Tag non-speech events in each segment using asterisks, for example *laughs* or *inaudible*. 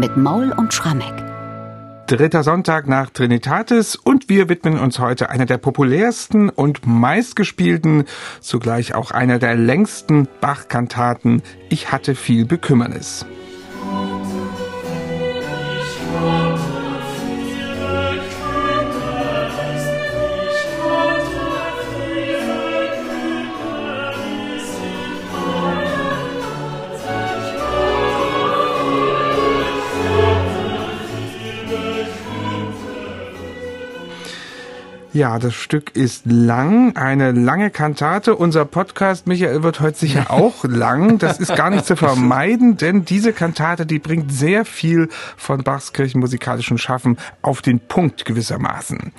mit Maul und Schrammeck. Dritter Sonntag nach Trinitatis und wir widmen uns heute einer der populärsten und meistgespielten, zugleich auch einer der längsten Bach-Kantaten Ich hatte viel Bekümmernis. Ja, das Stück ist lang, eine lange Kantate. Unser Podcast, Michael, wird heute sicher *laughs* auch lang. Das ist gar nicht zu vermeiden, denn diese Kantate, die bringt sehr viel von Bachs kirchenmusikalischen Schaffen auf den Punkt gewissermaßen.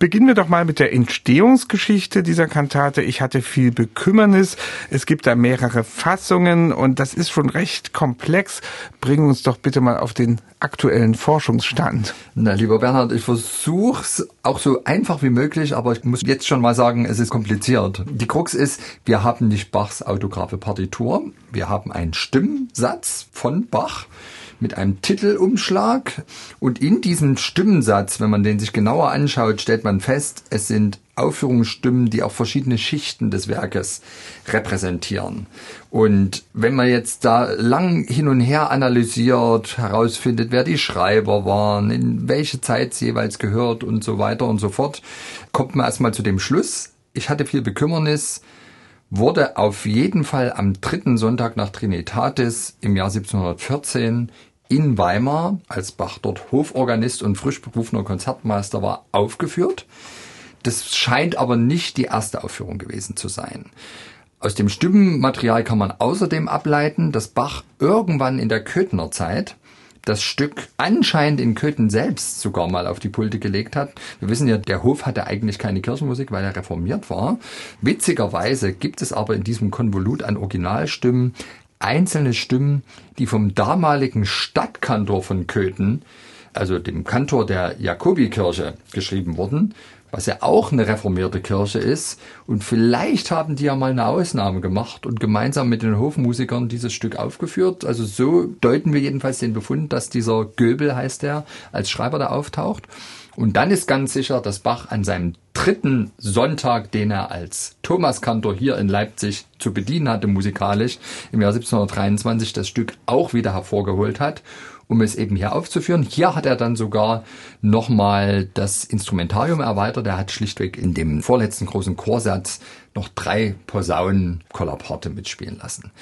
Beginnen wir doch mal mit der Entstehungsgeschichte dieser Kantate. Ich hatte viel Bekümmernis. Es gibt da mehrere Fassungen und das ist schon recht komplex. Bringen uns doch bitte mal auf den aktuellen Forschungsstand. Na, lieber Bernhard, ich versuche es auch so einfach wie möglich, aber ich muss jetzt schon mal sagen, es ist kompliziert. Die Krux ist, wir haben nicht Bachs autographe Partitur, wir haben einen Stimmsatz von Bach mit einem Titelumschlag und in diesem Stimmensatz, wenn man den sich genauer anschaut, stellt man fest, es sind Aufführungsstimmen, die auch verschiedene Schichten des Werkes repräsentieren. Und wenn man jetzt da lang hin und her analysiert, herausfindet, wer die Schreiber waren, in welche Zeit sie jeweils gehört und so weiter und so fort, kommt man erstmal zu dem Schluss, ich hatte viel Bekümmernis, wurde auf jeden Fall am dritten Sonntag nach Trinitatis im Jahr 1714 in Weimar, als Bach dort Hoforganist und frisch berufener Konzertmeister war, aufgeführt. Das scheint aber nicht die erste Aufführung gewesen zu sein. Aus dem Stimmenmaterial kann man außerdem ableiten, dass Bach irgendwann in der Köthener Zeit das Stück anscheinend in Köthen selbst sogar mal auf die Pulte gelegt hat. Wir wissen ja, der Hof hatte eigentlich keine Kirchenmusik, weil er reformiert war. Witzigerweise gibt es aber in diesem Konvolut an Originalstimmen einzelne Stimmen, die vom damaligen Stadtkantor von Köthen, also dem Kantor der Jakobikirche, geschrieben wurden was ja auch eine reformierte Kirche ist. Und vielleicht haben die ja mal eine Ausnahme gemacht und gemeinsam mit den Hofmusikern dieses Stück aufgeführt. Also so deuten wir jedenfalls den Befund, dass dieser Göbel heißt er, als Schreiber da auftaucht. Und dann ist ganz sicher, dass Bach an seinem dritten Sonntag, den er als Thomaskantor hier in Leipzig zu bedienen hatte musikalisch, im Jahr 1723 das Stück auch wieder hervorgeholt hat um es eben hier aufzuführen. Hier hat er dann sogar nochmal das Instrumentarium erweitert. Er hat schlichtweg in dem vorletzten großen Chorsatz noch drei Posaunen Kollaporte mitspielen lassen.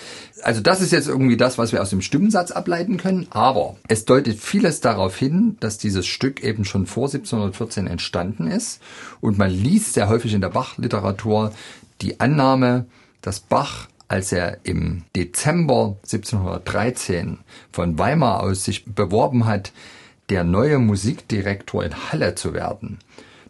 Also das ist jetzt irgendwie das, was wir aus dem Stimmensatz ableiten können, aber es deutet vieles darauf hin, dass dieses Stück eben schon vor 1714 entstanden ist und man liest sehr häufig in der Bach-Literatur die Annahme, dass Bach als er im Dezember 1713 von Weimar aus sich beworben hat, der neue Musikdirektor in Halle zu werden.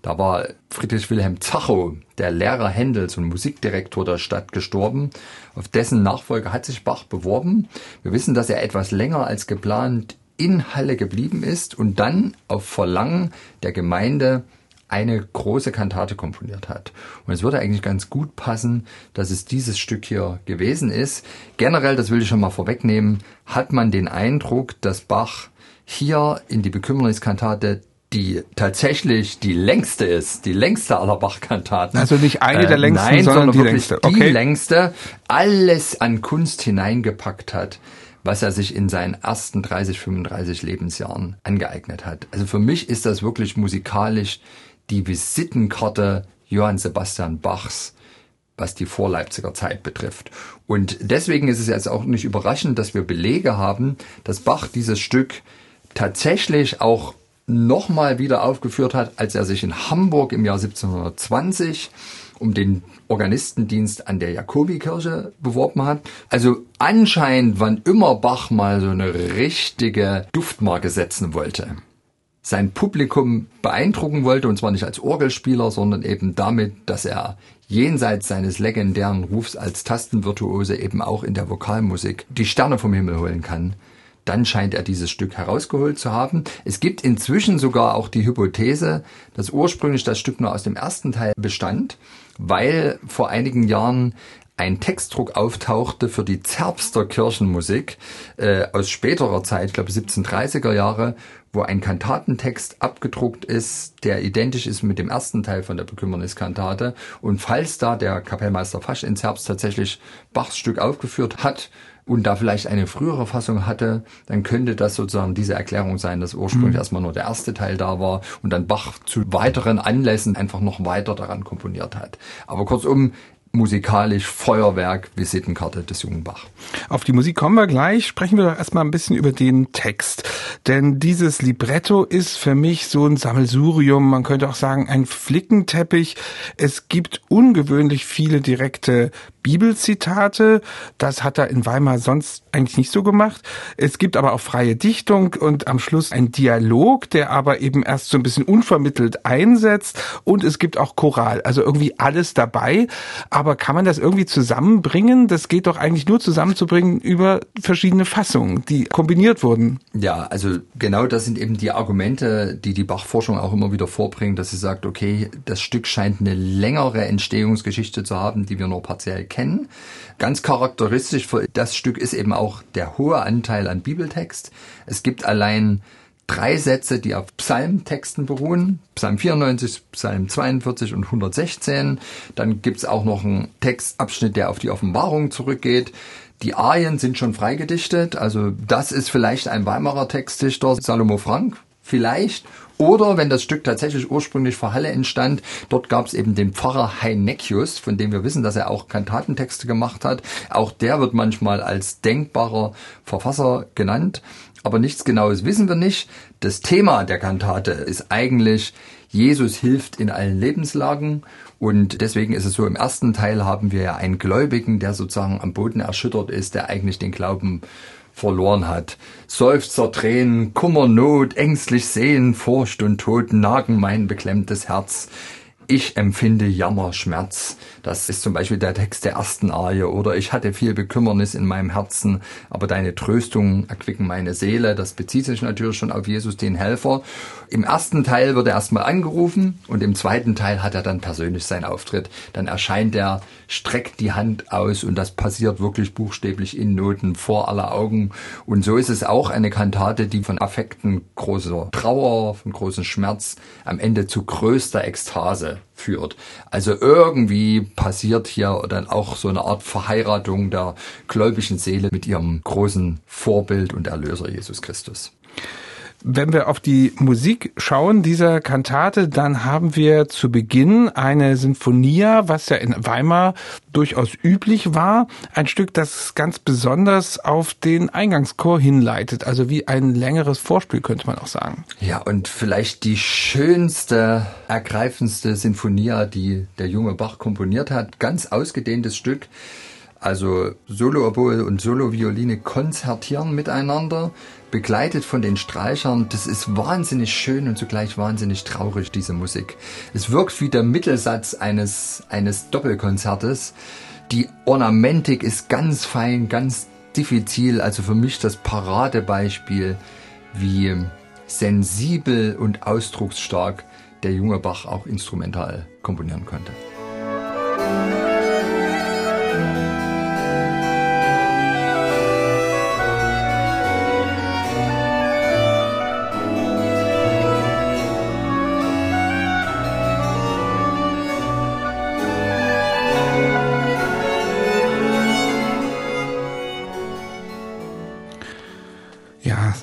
Da war Friedrich Wilhelm Zachow, der Lehrer Händels und Musikdirektor der Stadt, gestorben. Auf dessen Nachfolger hat sich Bach beworben. Wir wissen, dass er etwas länger als geplant in Halle geblieben ist und dann auf Verlangen der Gemeinde eine große Kantate komponiert hat. Und es würde eigentlich ganz gut passen, dass es dieses Stück hier gewesen ist. Generell, das will ich schon mal vorwegnehmen, hat man den Eindruck, dass Bach hier in die Bekümmerniskantate die tatsächlich die längste ist, die längste aller Bach-Kantaten. Also nicht eine der äh, längsten, äh, nein, sondern, sondern die längste. Okay. Die längste, alles an Kunst hineingepackt hat, was er sich in seinen ersten 30, 35 Lebensjahren angeeignet hat. Also für mich ist das wirklich musikalisch die Visitenkarte Johann Sebastian Bachs, was die Vorleipziger Zeit betrifft. Und deswegen ist es jetzt auch nicht überraschend, dass wir Belege haben, dass Bach dieses Stück tatsächlich auch nochmal wieder aufgeführt hat, als er sich in Hamburg im Jahr 1720 um den Organistendienst an der Jakobikirche beworben hat. Also anscheinend, wann immer Bach mal so eine richtige Duftmarke setzen wollte, sein Publikum beeindrucken wollte, und zwar nicht als Orgelspieler, sondern eben damit, dass er jenseits seines legendären Rufs als Tastenvirtuose eben auch in der Vokalmusik die Sterne vom Himmel holen kann, dann scheint er dieses Stück herausgeholt zu haben. Es gibt inzwischen sogar auch die Hypothese, dass ursprünglich das Stück nur aus dem ersten Teil bestand, weil vor einigen Jahren ein Textdruck auftauchte für die Zerbster Kirchenmusik äh, aus späterer Zeit, ich glaube 1730er Jahre, wo ein Kantatentext abgedruckt ist, der identisch ist mit dem ersten Teil von der Bekümmerniskantate. Und falls da der Kapellmeister Fasch in Zerbst tatsächlich Bachs Stück aufgeführt hat, und da vielleicht eine frühere Fassung hatte, dann könnte das sozusagen diese Erklärung sein, dass ursprünglich mhm. erstmal nur der erste Teil da war und dann Bach zu weiteren Anlässen einfach noch weiter daran komponiert hat. Aber kurzum, musikalisch Feuerwerk, Visitenkarte des jungen Bach. Auf die Musik kommen wir gleich. Sprechen wir doch erstmal ein bisschen über den Text. Denn dieses Libretto ist für mich so ein Sammelsurium. Man könnte auch sagen, ein Flickenteppich. Es gibt ungewöhnlich viele direkte Bibelzitate. Das hat er in Weimar sonst eigentlich nicht so gemacht. Es gibt aber auch freie Dichtung und am Schluss ein Dialog, der aber eben erst so ein bisschen unvermittelt einsetzt. Und es gibt auch Choral. Also irgendwie alles dabei. Aber kann man das irgendwie zusammenbringen? Das geht doch eigentlich nur zusammenzubringen über verschiedene Fassungen, die kombiniert wurden. Ja, also genau das sind eben die Argumente, die die Bach-Forschung auch immer wieder vorbringt, dass sie sagt, okay, das Stück scheint eine längere Entstehungsgeschichte zu haben, die wir nur partiell kennen. Ganz charakteristisch für das Stück ist eben auch der hohe Anteil an Bibeltext. Es gibt allein drei Sätze, die auf Psalmtexten beruhen. Psalm 94, Psalm 42 und 116. Dann gibt's auch noch einen Textabschnitt, der auf die Offenbarung zurückgeht. Die Arien sind schon freigedichtet, also das ist vielleicht ein Weimarer Textdichter, Salomo Frank, vielleicht. Oder wenn das Stück tatsächlich ursprünglich vor Halle entstand, dort gab es eben den Pfarrer Heinekius, von dem wir wissen, dass er auch Kantatentexte gemacht hat. Auch der wird manchmal als denkbarer Verfasser genannt. Aber nichts Genaues wissen wir nicht. Das Thema der Kantate ist eigentlich, Jesus hilft in allen Lebenslagen. Und deswegen ist es so, im ersten Teil haben wir ja einen Gläubigen, der sozusagen am Boden erschüttert ist, der eigentlich den Glauben verloren hat. Seufzer, Tränen, Kummer, Not, ängstlich sehen, Furcht und Tod nagen mein beklemmtes Herz. Ich empfinde Jammer, Schmerz. Das ist zum Beispiel der Text der ersten Arie. Oder ich hatte viel Bekümmernis in meinem Herzen, aber deine Tröstung erquicken meine Seele. Das bezieht sich natürlich schon auf Jesus, den Helfer. Im ersten Teil wird er erstmal angerufen und im zweiten Teil hat er dann persönlich seinen Auftritt. Dann erscheint er, streckt die Hand aus und das passiert wirklich buchstäblich in Noten vor aller Augen. Und so ist es auch eine Kantate, die von Affekten großer Trauer, von großem Schmerz am Ende zu größter Ekstase führt. Also irgendwie passiert hier dann auch so eine Art Verheiratung der gläubigen Seele mit ihrem großen Vorbild und Erlöser Jesus Christus. Wenn wir auf die Musik schauen dieser Kantate, dann haben wir zu Beginn eine Sinfonia, was ja in Weimar durchaus üblich war. Ein Stück, das ganz besonders auf den Eingangschor hinleitet, also wie ein längeres Vorspiel könnte man auch sagen. Ja, und vielleicht die schönste, ergreifendste Sinfonia, die der junge Bach komponiert hat. Ganz ausgedehntes Stück. Also Solo-Oboe und Solo-Violine konzertieren miteinander begleitet von den Streichern. Das ist wahnsinnig schön und zugleich wahnsinnig traurig, diese Musik. Es wirkt wie der Mittelsatz eines, eines Doppelkonzertes. Die Ornamentik ist ganz fein, ganz diffizil. Also für mich das Paradebeispiel, wie sensibel und ausdrucksstark der junge Bach auch instrumental komponieren konnte.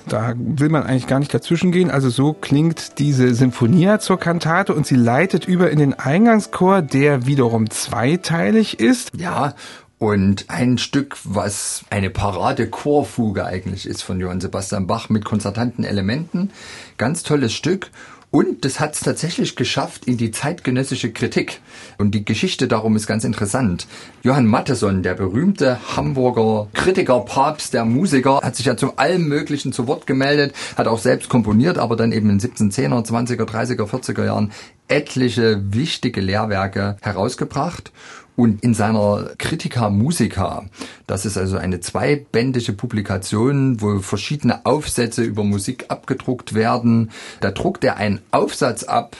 Da will man eigentlich gar nicht dazwischen gehen. Also so klingt diese Sinfonia zur Kantate und sie leitet über in den Eingangschor, der wiederum zweiteilig ist. Ja, und ein Stück, was eine Parade-Chorfuge eigentlich ist von Johann Sebastian Bach mit konzertanten Elementen. Ganz tolles Stück. Und das hat es tatsächlich geschafft in die zeitgenössische Kritik. Und die Geschichte darum ist ganz interessant. Johann Matteson, der berühmte Hamburger Kritiker, Papst der Musiker, hat sich ja zu allem Möglichen zu Wort gemeldet, hat auch selbst komponiert, aber dann eben in 1710er, 20er, 30er, 40er Jahren etliche wichtige Lehrwerke herausgebracht. Und in seiner Critica Musica, das ist also eine zweibändige Publikation, wo verschiedene Aufsätze über Musik abgedruckt werden, da druckt er einen Aufsatz ab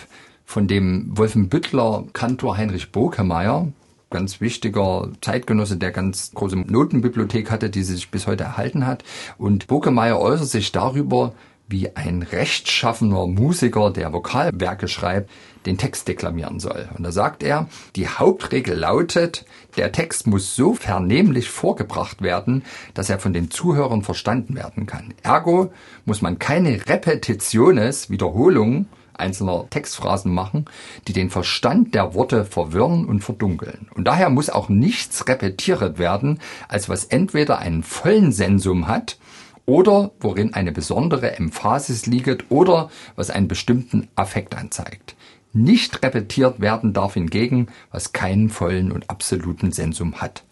von dem Wolfenbüttler Kantor Heinrich Bokemeyer, ganz wichtiger Zeitgenosse, der ganz große Notenbibliothek hatte, die sich bis heute erhalten hat. Und Bokemeyer äußert sich darüber, wie ein rechtschaffener Musiker, der Vokalwerke schreibt, den Text deklamieren soll. Und da sagt er, die Hauptregel lautet, der Text muss so vernehmlich vorgebracht werden, dass er von den Zuhörern verstanden werden kann. Ergo muss man keine Repetitiones, Wiederholungen einzelner Textphrasen machen, die den Verstand der Worte verwirren und verdunkeln. Und daher muss auch nichts repetiert werden, als was entweder einen vollen Sensum hat oder worin eine besondere Emphasis liegt oder was einen bestimmten Affekt anzeigt. Nicht repetiert werden darf hingegen, was keinen vollen und absoluten Sensum hat.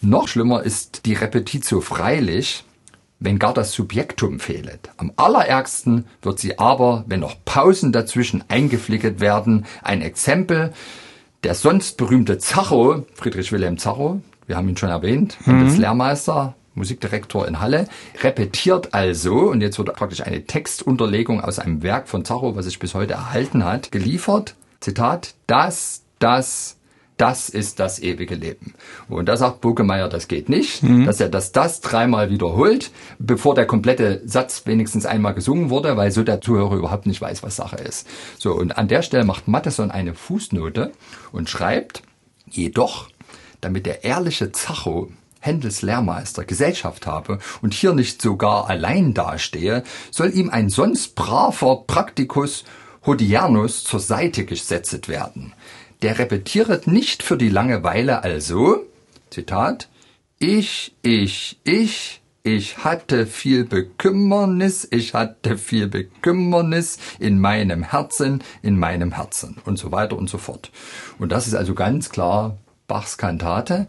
Noch schlimmer ist die Repetitio freilich, wenn gar das Subjektum fehlet. Am allerärgsten wird sie aber, wenn noch Pausen dazwischen eingeflicket werden. Ein Exempel, der sonst berühmte Zacho, Friedrich Wilhelm Zacho, wir haben ihn schon erwähnt, mhm. Lehrmeister, Musikdirektor in Halle, repetiert also, und jetzt wird praktisch eine Textunterlegung aus einem Werk von Zacho, was sich bis heute erhalten hat, geliefert. Zitat, das, das, das ist das ewige Leben. Und da sagt Bukemeyer, das geht nicht, mhm. dass er das das dreimal wiederholt, bevor der komplette Satz wenigstens einmal gesungen wurde, weil so der Zuhörer überhaupt nicht weiß, was Sache ist. So, und an der Stelle macht Matheson eine Fußnote und schreibt, jedoch, damit der ehrliche Zacho Händels Lehrmeister Gesellschaft habe und hier nicht sogar allein dastehe, soll ihm ein sonst braver Praktikus Hodianus zur Seite gesetzt werden. Der repetieret nicht für die Langeweile also, Zitat, ich, ich, ich, ich hatte viel Bekümmernis, ich hatte viel Bekümmernis in meinem Herzen, in meinem Herzen und so weiter und so fort. Und das ist also ganz klar Bachs Kantate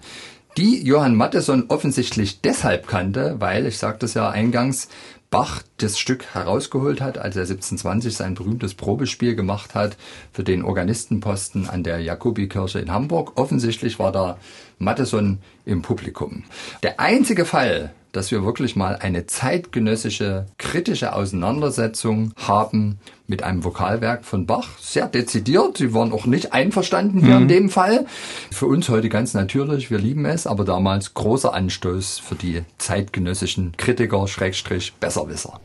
die Johann Matteson offensichtlich deshalb kannte, weil, ich sagte es ja eingangs, Bach das Stück herausgeholt hat, als er 1720 sein berühmtes Probespiel gemacht hat für den Organistenposten an der Jakobikirche in Hamburg. Offensichtlich war da Matteson im Publikum. Der einzige Fall, dass wir wirklich mal eine zeitgenössische kritische Auseinandersetzung haben mit einem Vokalwerk von Bach. Sehr dezidiert. Sie waren auch nicht einverstanden hier mhm. in dem Fall. Für uns heute ganz natürlich. Wir lieben es. Aber damals großer Anstoß für die zeitgenössischen Kritiker, Schrägstrich, Besserwisser.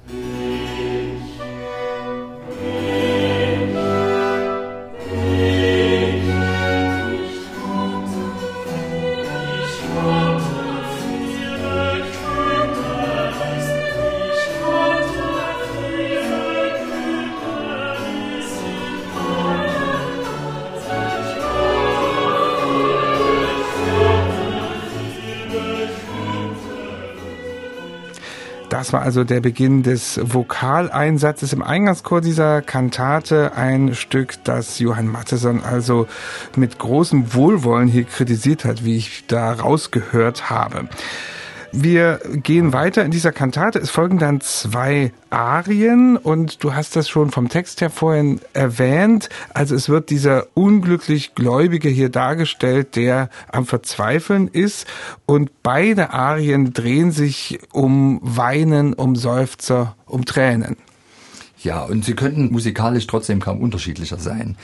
Das war also der Beginn des Vokaleinsatzes im Eingangschor dieser Kantate. Ein Stück, das Johann Mattheson also mit großem Wohlwollen hier kritisiert hat, wie ich da rausgehört habe. Wir gehen weiter in dieser Kantate. Es folgen dann zwei Arien und du hast das schon vom Text her vorhin erwähnt. Also es wird dieser unglücklich Gläubige hier dargestellt, der am Verzweifeln ist und beide Arien drehen sich um Weinen, um Seufzer, um Tränen. Ja, und sie könnten musikalisch trotzdem kaum unterschiedlicher sein.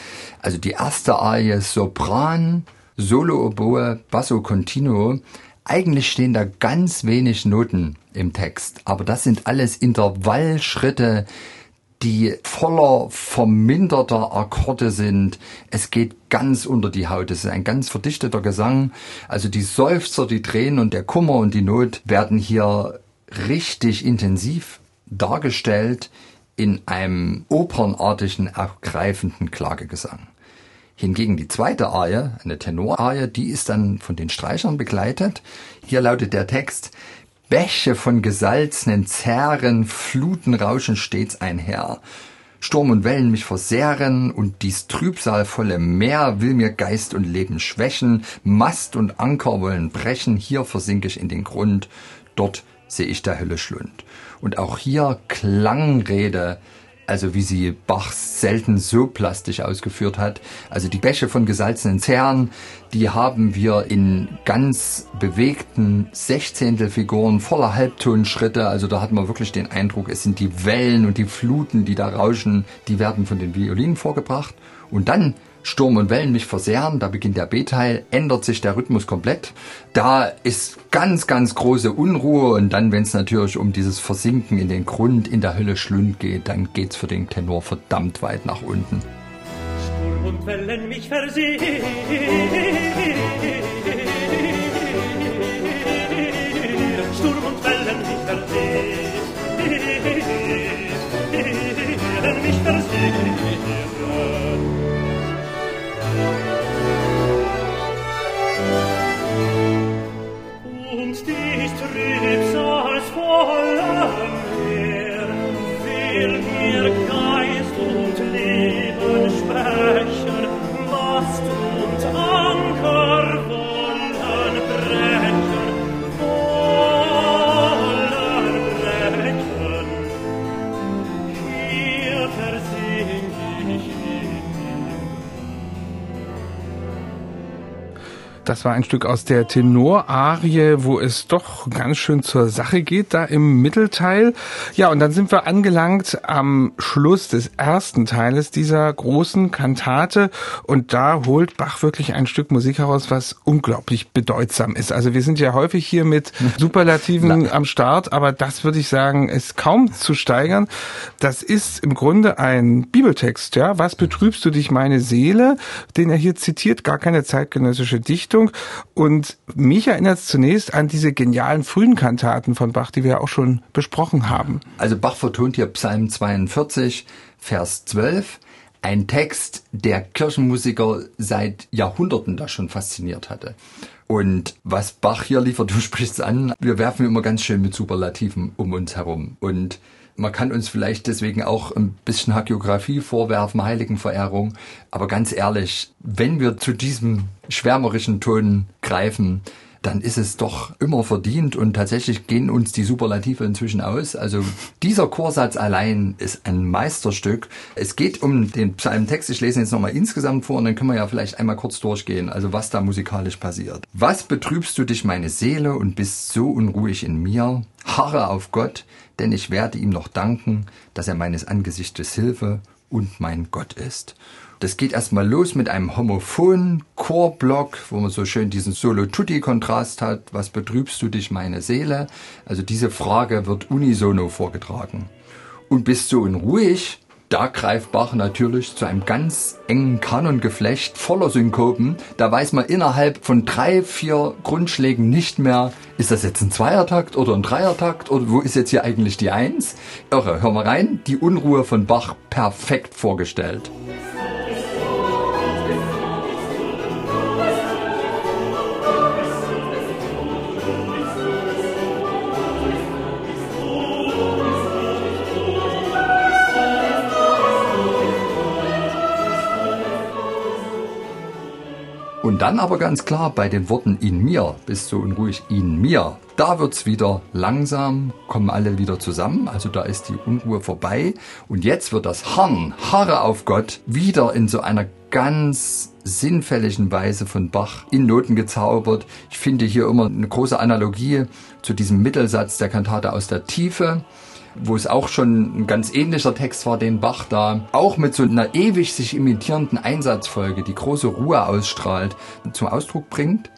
Also die erste Arie Sopran, Solo Oboe, Basso Continuo eigentlich stehen da ganz wenig Noten im Text, aber das sind alles Intervallschritte, die voller verminderter Akkorde sind. Es geht ganz unter die Haut. Es ist ein ganz verdichteter Gesang. Also die Seufzer, die Tränen und der Kummer und die Not werden hier richtig intensiv dargestellt in einem opernartigen, ergreifenden Klagegesang. Hingegen die zweite Arie, eine Tenorarie, die ist dann von den Streichern begleitet. Hier lautet der Text, Bäche von gesalzenen Zähren, Fluten rauschen stets einher. Sturm und Wellen mich versehren und dies trübsalvolle Meer will mir Geist und Leben schwächen. Mast und Anker wollen brechen, hier versink ich in den Grund, dort seh ich der Hölle Schlund. Und auch hier Klangrede also wie sie Bach selten so plastisch ausgeführt hat. Also die Bäche von gesalzenen Zähren, die haben wir in ganz bewegten Sechzehntelfiguren voller Halbtonschritte. Also da hat man wirklich den Eindruck, es sind die Wellen und die Fluten, die da rauschen, die werden von den Violinen vorgebracht. Und dann Sturm und Wellen mich versehren, da beginnt der B-Teil, ändert sich der Rhythmus komplett. Da ist ganz, ganz große Unruhe und dann, wenn es natürlich um dieses Versinken in den Grund, in der Hölle Schlund geht, dann geht's für den Tenor verdammt weit nach unten. Sturm und Wellen mich versehen. Sturm und Wellen mich versehen. Mich versehen. Das war ein Stück aus der Tenorarie, wo es doch ganz schön zur Sache geht, da im Mittelteil. Ja, und dann sind wir angelangt am Schluss des ersten Teiles dieser großen Kantate. Und da holt Bach wirklich ein Stück Musik heraus, was unglaublich bedeutsam ist. Also wir sind ja häufig hier mit *laughs* Superlativen am Start, aber das würde ich sagen, ist kaum zu steigern. Das ist im Grunde ein Bibeltext, ja. Was betrübst du dich, meine Seele? Den er hier zitiert, gar keine zeitgenössische Dichtung. Richtung. Und mich erinnert es zunächst an diese genialen frühen Kantaten von Bach, die wir auch schon besprochen haben. Also Bach vertont hier Psalm 42, Vers 12. Ein Text, der Kirchenmusiker seit Jahrhunderten da schon fasziniert hatte. Und was Bach hier liefert, *laughs* du sprichst an, wir werfen immer ganz schön mit Superlativen um uns herum. Und man kann uns vielleicht deswegen auch ein bisschen Hagiografie vorwerfen, Heiligenverehrung. Aber ganz ehrlich, wenn wir zu diesem schwärmerischen Ton greifen, dann ist es doch immer verdient und tatsächlich gehen uns die Superlative inzwischen aus. Also dieser Chorsatz allein ist ein Meisterstück. Es geht um den Psalmtext. Ich lese ihn jetzt nochmal insgesamt vor und dann können wir ja vielleicht einmal kurz durchgehen, also was da musikalisch passiert. Was betrübst du dich meine Seele und bist so unruhig in mir? Harre auf Gott, denn ich werde ihm noch danken, dass er meines Angesichtes Hilfe und mein Gott ist. Das geht erstmal los mit einem homophonen Chorblock, wo man so schön diesen Solo-Tutti-Kontrast hat. Was betrübst du dich, meine Seele? Also diese Frage wird unisono vorgetragen. Und bist du unruhig? Da greift Bach natürlich zu einem ganz engen Kanongeflecht voller Synkopen. Da weiß man innerhalb von drei, vier Grundschlägen nicht mehr, ist das jetzt ein Zweiertakt oder ein Dreiertakt oder wo ist jetzt hier eigentlich die Eins? Irre, hör mal rein, die Unruhe von Bach perfekt vorgestellt. Und dann aber ganz klar bei den Worten in mir, bist du unruhig in mir, da wird's wieder langsam, kommen alle wieder zusammen, also da ist die Unruhe vorbei. Und jetzt wird das Harren, Harre auf Gott, wieder in so einer ganz sinnfälligen Weise von Bach in Noten gezaubert. Ich finde hier immer eine große Analogie zu diesem Mittelsatz der Kantate aus der Tiefe wo es auch schon ein ganz ähnlicher Text war, den Bach da auch mit so einer ewig sich imitierenden Einsatzfolge, die große Ruhe ausstrahlt, zum Ausdruck bringt.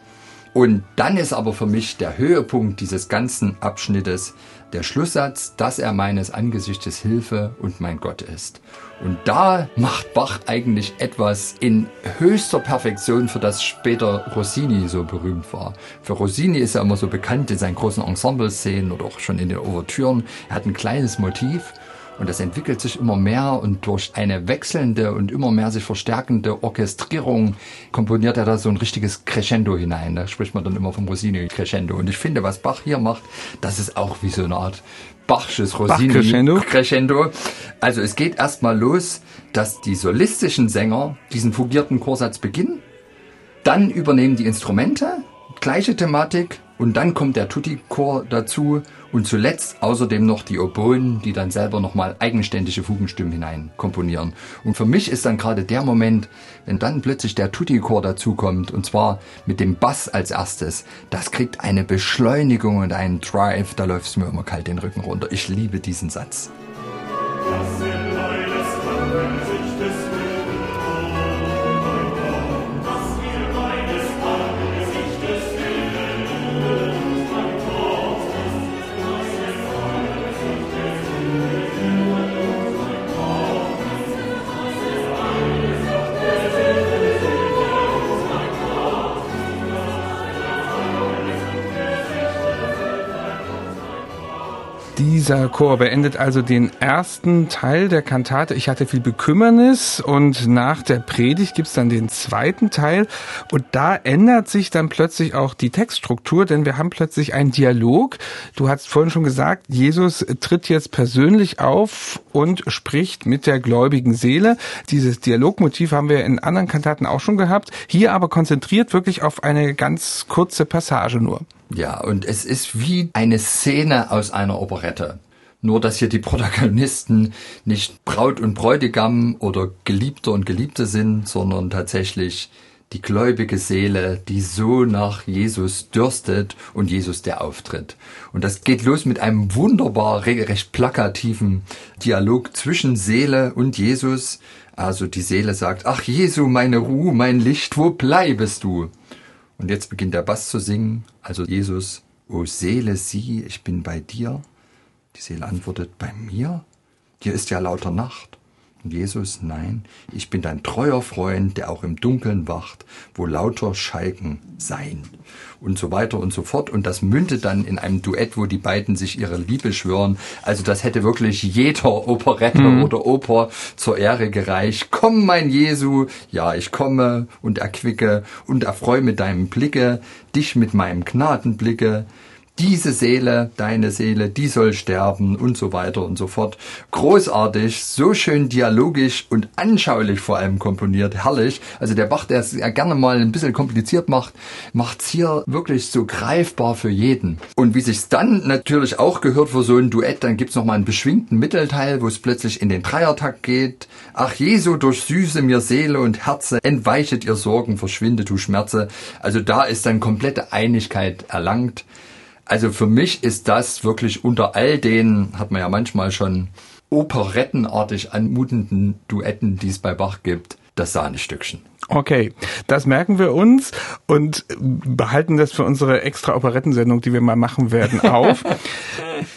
Und dann ist aber für mich der Höhepunkt dieses ganzen Abschnittes der Schlusssatz, dass er meines Angesichtes Hilfe und mein Gott ist. Und da macht Bach eigentlich etwas in höchster Perfektion, für das später Rossini so berühmt war. Für Rossini ist er immer so bekannt in seinen großen Ensemble-Szenen oder auch schon in den Ouvertüren. Er hat ein kleines Motiv und das entwickelt sich immer mehr und durch eine wechselnde und immer mehr sich verstärkende Orchestrierung komponiert er da so ein richtiges Crescendo hinein. Da spricht man dann immer vom Rossini Crescendo. Und ich finde, was Bach hier macht, das ist auch wie so eine Art Bachsches Rossini Crescendo. Crescendo. Also es geht erstmal los, dass die solistischen Sänger diesen fugierten Chorsatz beginnen. Dann übernehmen die Instrumente, gleiche Thematik, und dann kommt der Tutti-Chor dazu und zuletzt außerdem noch die Oboen, die dann selber nochmal eigenständige Fugenstimmen hinein komponieren. Und für mich ist dann gerade der Moment, wenn dann plötzlich der Tutti-Chor dazukommt und zwar mit dem Bass als erstes, das kriegt eine Beschleunigung und einen Drive, da läuft es mir immer kalt den Rücken runter. Ich liebe diesen Satz. Dieser Chor beendet also den ersten Teil der Kantate. Ich hatte viel Bekümmernis und nach der Predigt gibt's dann den zweiten Teil und da ändert sich dann plötzlich auch die Textstruktur, denn wir haben plötzlich einen Dialog. Du hast vorhin schon gesagt, Jesus tritt jetzt persönlich auf und spricht mit der gläubigen Seele. Dieses Dialogmotiv haben wir in anderen Kantaten auch schon gehabt, hier aber konzentriert wirklich auf eine ganz kurze Passage nur. Ja, und es ist wie eine Szene aus einer Operette. Nur, dass hier die Protagonisten nicht Braut und Bräutigam oder Geliebter und Geliebte sind, sondern tatsächlich die gläubige Seele, die so nach Jesus dürstet und Jesus der auftritt. Und das geht los mit einem wunderbar, regelrecht plakativen Dialog zwischen Seele und Jesus. Also die Seele sagt, ach Jesu, meine Ruhe, mein Licht, wo bleibest du? Und jetzt beginnt der Bass zu singen, also Jesus, O Seele, sieh, ich bin bei dir. Die Seele antwortet, bei mir? Dir ist ja lauter Nacht. Jesus, nein, ich bin dein treuer Freund, der auch im Dunkeln wacht, wo lauter Schalken sein. Und so weiter und so fort. Und das mündet dann in einem Duett, wo die beiden sich ihre Liebe schwören. Also das hätte wirklich jeder Operette mhm. oder Oper zur Ehre gereicht. Komm, mein Jesu, ja, ich komme und erquicke und erfreue mit deinem Blicke, dich mit meinem Gnadenblicke diese Seele, deine Seele, die soll sterben und so weiter und so fort. Großartig, so schön dialogisch und anschaulich vor allem komponiert, herrlich. Also der Bach, der es ja gerne mal ein bisschen kompliziert macht, macht's hier wirklich so greifbar für jeden. Und wie sich's dann natürlich auch gehört für so ein Duett, dann gibt's noch mal einen beschwingten Mittelteil, wo es plötzlich in den Dreiertakt geht. Ach Jesu, durchsüße mir Seele und Herze, entweichet ihr Sorgen, verschwindet du Schmerze. Also da ist dann komplette Einigkeit erlangt. Also für mich ist das wirklich unter all den, hat man ja manchmal schon operettenartig anmutenden Duetten, die es bei Bach gibt, das Sahnestückchen. Okay, das merken wir uns und behalten das für unsere extra Operettensendung, die wir mal machen werden, *laughs* auf.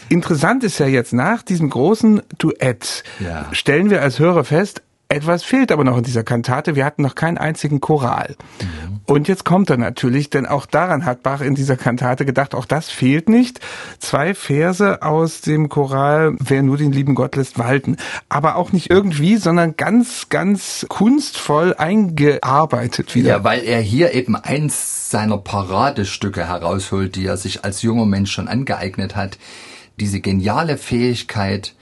Interessant ist ja jetzt nach diesem großen Duett ja. stellen wir als Hörer fest, etwas fehlt aber noch in dieser Kantate. Wir hatten noch keinen einzigen Choral. Mhm. Und jetzt kommt er natürlich, denn auch daran hat Bach in dieser Kantate gedacht, auch das fehlt nicht. Zwei Verse aus dem Choral, wer nur den lieben Gott lässt walten. Aber auch nicht irgendwie, sondern ganz, ganz kunstvoll eingearbeitet wieder. Ja, weil er hier eben eins seiner Paradestücke herausholt, die er sich als junger Mensch schon angeeignet hat. Diese geniale Fähigkeit,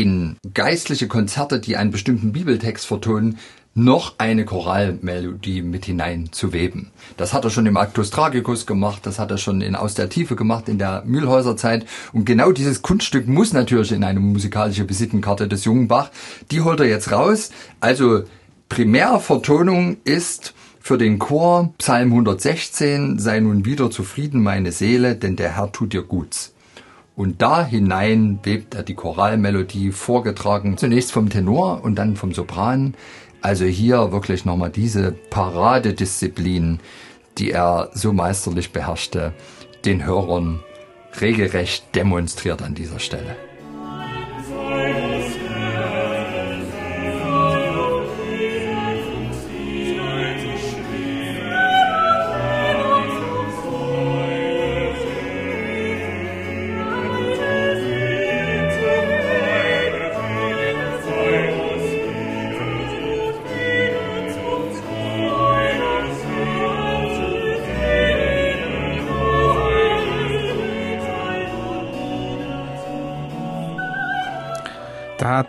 in geistliche Konzerte, die einen bestimmten Bibeltext vertonen, noch eine Choralmelodie mit hinein zu weben. Das hat er schon im Actus Tragicus gemacht, das hat er schon in Aus der Tiefe gemacht in der Mühlhäuserzeit. Und genau dieses Kunststück muss natürlich in eine musikalische Visitenkarte des jungen Bach. Die holt er jetzt raus. Also Primärvertonung ist für den Chor Psalm 116, sei nun wieder zufrieden meine Seele, denn der Herr tut dir Guts. Und da hinein webt er die Choralmelodie, vorgetragen zunächst vom Tenor und dann vom Sopran. Also hier wirklich nochmal diese Paradedisziplin, die er so meisterlich beherrschte, den Hörern regelrecht demonstriert an dieser Stelle.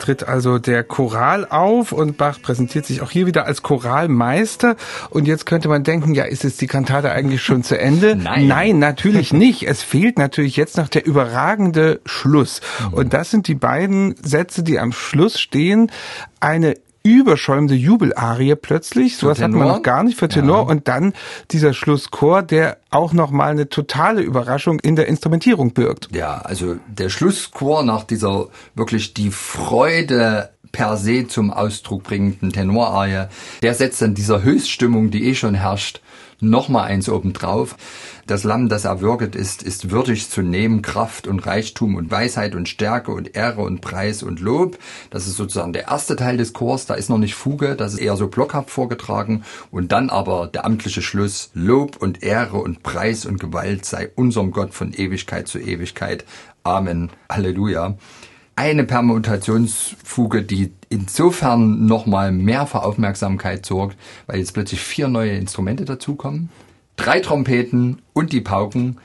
Tritt also der Choral auf und Bach präsentiert sich auch hier wieder als Choralmeister. Und jetzt könnte man denken, ja, ist jetzt die Kantate eigentlich schon zu Ende? *laughs* Nein. Nein, natürlich *laughs* nicht. Es fehlt natürlich jetzt noch der überragende Schluss. Mhm. Und das sind die beiden Sätze, die am Schluss stehen. Eine überschäumende Jubelarie plötzlich. Sowas hatten wir noch gar nicht für Tenor. Ja. Und dann dieser Schlusschor, der auch nochmal eine totale Überraschung in der Instrumentierung birgt. Ja, also der Schlusschor nach dieser wirklich die Freude per se zum Ausdruck bringenden Tenorarie, der setzt dann dieser Höchststimmung, die eh schon herrscht, nochmal eins obendrauf. Das Lamm, das erwürget ist, ist würdig zu nehmen, Kraft und Reichtum und Weisheit und Stärke und Ehre und Preis und Lob. Das ist sozusagen der erste Teil des Chors, da ist noch nicht Fuge, das ist eher so blockhaft vorgetragen. Und dann aber der amtliche Schluss, Lob und Ehre und Preis und Gewalt sei unserem Gott von Ewigkeit zu Ewigkeit. Amen. Halleluja eine Permutationsfuge, die insofern nochmal mehr für Aufmerksamkeit sorgt, weil jetzt plötzlich vier neue Instrumente dazukommen. Drei Trompeten und die Pauken,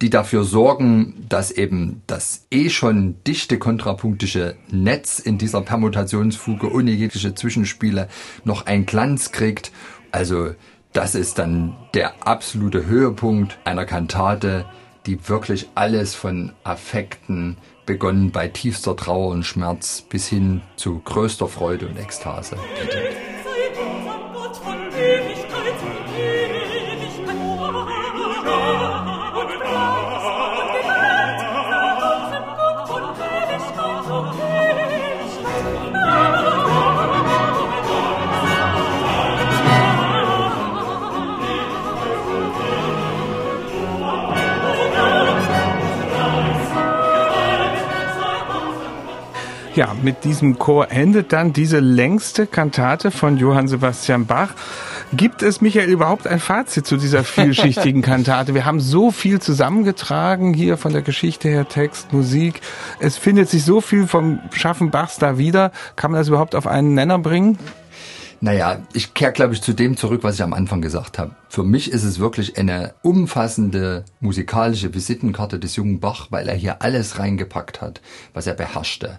die dafür sorgen, dass eben das eh schon dichte kontrapunktische Netz in dieser Permutationsfuge ohne jegliche Zwischenspiele noch einen Glanz kriegt. Also das ist dann der absolute Höhepunkt einer Kantate, die wirklich alles von Affekten, begonnen bei tiefster Trauer und Schmerz bis hin zu größter Freude und Ekstase Ja, mit diesem Chor endet dann diese längste Kantate von Johann Sebastian Bach. Gibt es, Michael, überhaupt ein Fazit zu dieser vielschichtigen *laughs* Kantate? Wir haben so viel zusammengetragen hier von der Geschichte her, Text, Musik. Es findet sich so viel vom Schaffen Bachs da wieder. Kann man das überhaupt auf einen Nenner bringen? Naja, ich kehre, glaube ich, zu dem zurück, was ich am Anfang gesagt habe. Für mich ist es wirklich eine umfassende musikalische Visitenkarte des jungen Bach, weil er hier alles reingepackt hat, was er beherrschte.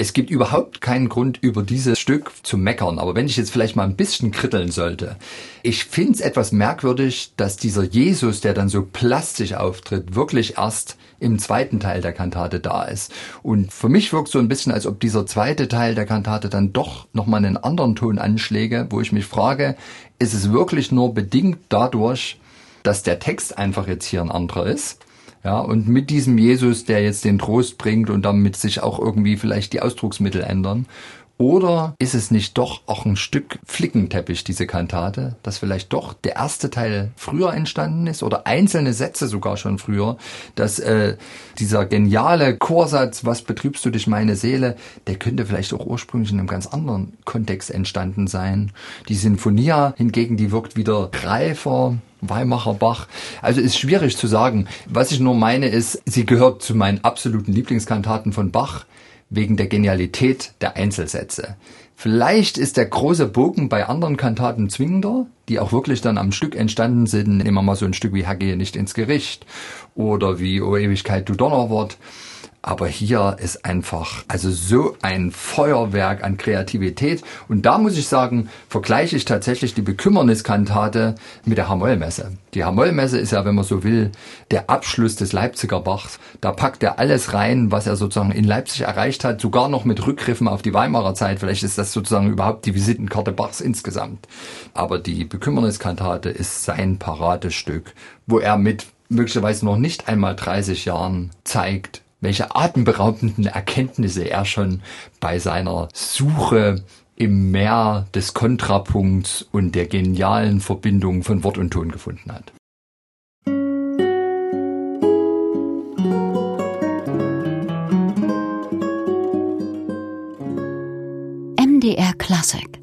Es gibt überhaupt keinen Grund, über dieses Stück zu meckern. Aber wenn ich jetzt vielleicht mal ein bisschen kritteln sollte. Ich finde es etwas merkwürdig, dass dieser Jesus, der dann so plastisch auftritt, wirklich erst im zweiten Teil der Kantate da ist. Und für mich wirkt so ein bisschen, als ob dieser zweite Teil der Kantate dann doch nochmal einen anderen Ton anschläge, wo ich mich frage, ist es wirklich nur bedingt dadurch, dass der Text einfach jetzt hier ein anderer ist? Ja, und mit diesem Jesus, der jetzt den Trost bringt und damit sich auch irgendwie vielleicht die Ausdrucksmittel ändern. Oder ist es nicht doch auch ein Stück Flickenteppich, diese Kantate, dass vielleicht doch der erste Teil früher entstanden ist oder einzelne Sätze sogar schon früher, dass äh, dieser geniale Chorsatz, was betrübst du dich meine Seele, der könnte vielleicht auch ursprünglich in einem ganz anderen Kontext entstanden sein. Die Sinfonia hingegen, die wirkt wieder reifer, Weimacher Bach. Also ist schwierig zu sagen. Was ich nur meine ist, sie gehört zu meinen absoluten Lieblingskantaten von Bach wegen der Genialität der Einzelsätze. Vielleicht ist der große Bogen bei anderen Kantaten zwingender, die auch wirklich dann am Stück entstanden sind. Nehmen wir mal so ein Stück wie Herr gehe nicht ins Gericht oder wie O Ewigkeit du Donnerwort. Aber hier ist einfach, also so ein Feuerwerk an Kreativität. Und da muss ich sagen, vergleiche ich tatsächlich die Bekümmerniskantate mit der Hamollmesse. Die Hamollmesse ist ja, wenn man so will, der Abschluss des Leipziger Bachs. Da packt er alles rein, was er sozusagen in Leipzig erreicht hat, sogar noch mit Rückgriffen auf die Weimarer Zeit. Vielleicht ist das sozusagen überhaupt die Visitenkarte Bachs insgesamt. Aber die Bekümmerniskantate ist sein Paradestück, wo er mit möglicherweise noch nicht einmal 30 Jahren zeigt, welche atemberaubenden Erkenntnisse er schon bei seiner Suche im Meer des Kontrapunkts und der genialen Verbindung von Wort und Ton gefunden hat. MDR Classic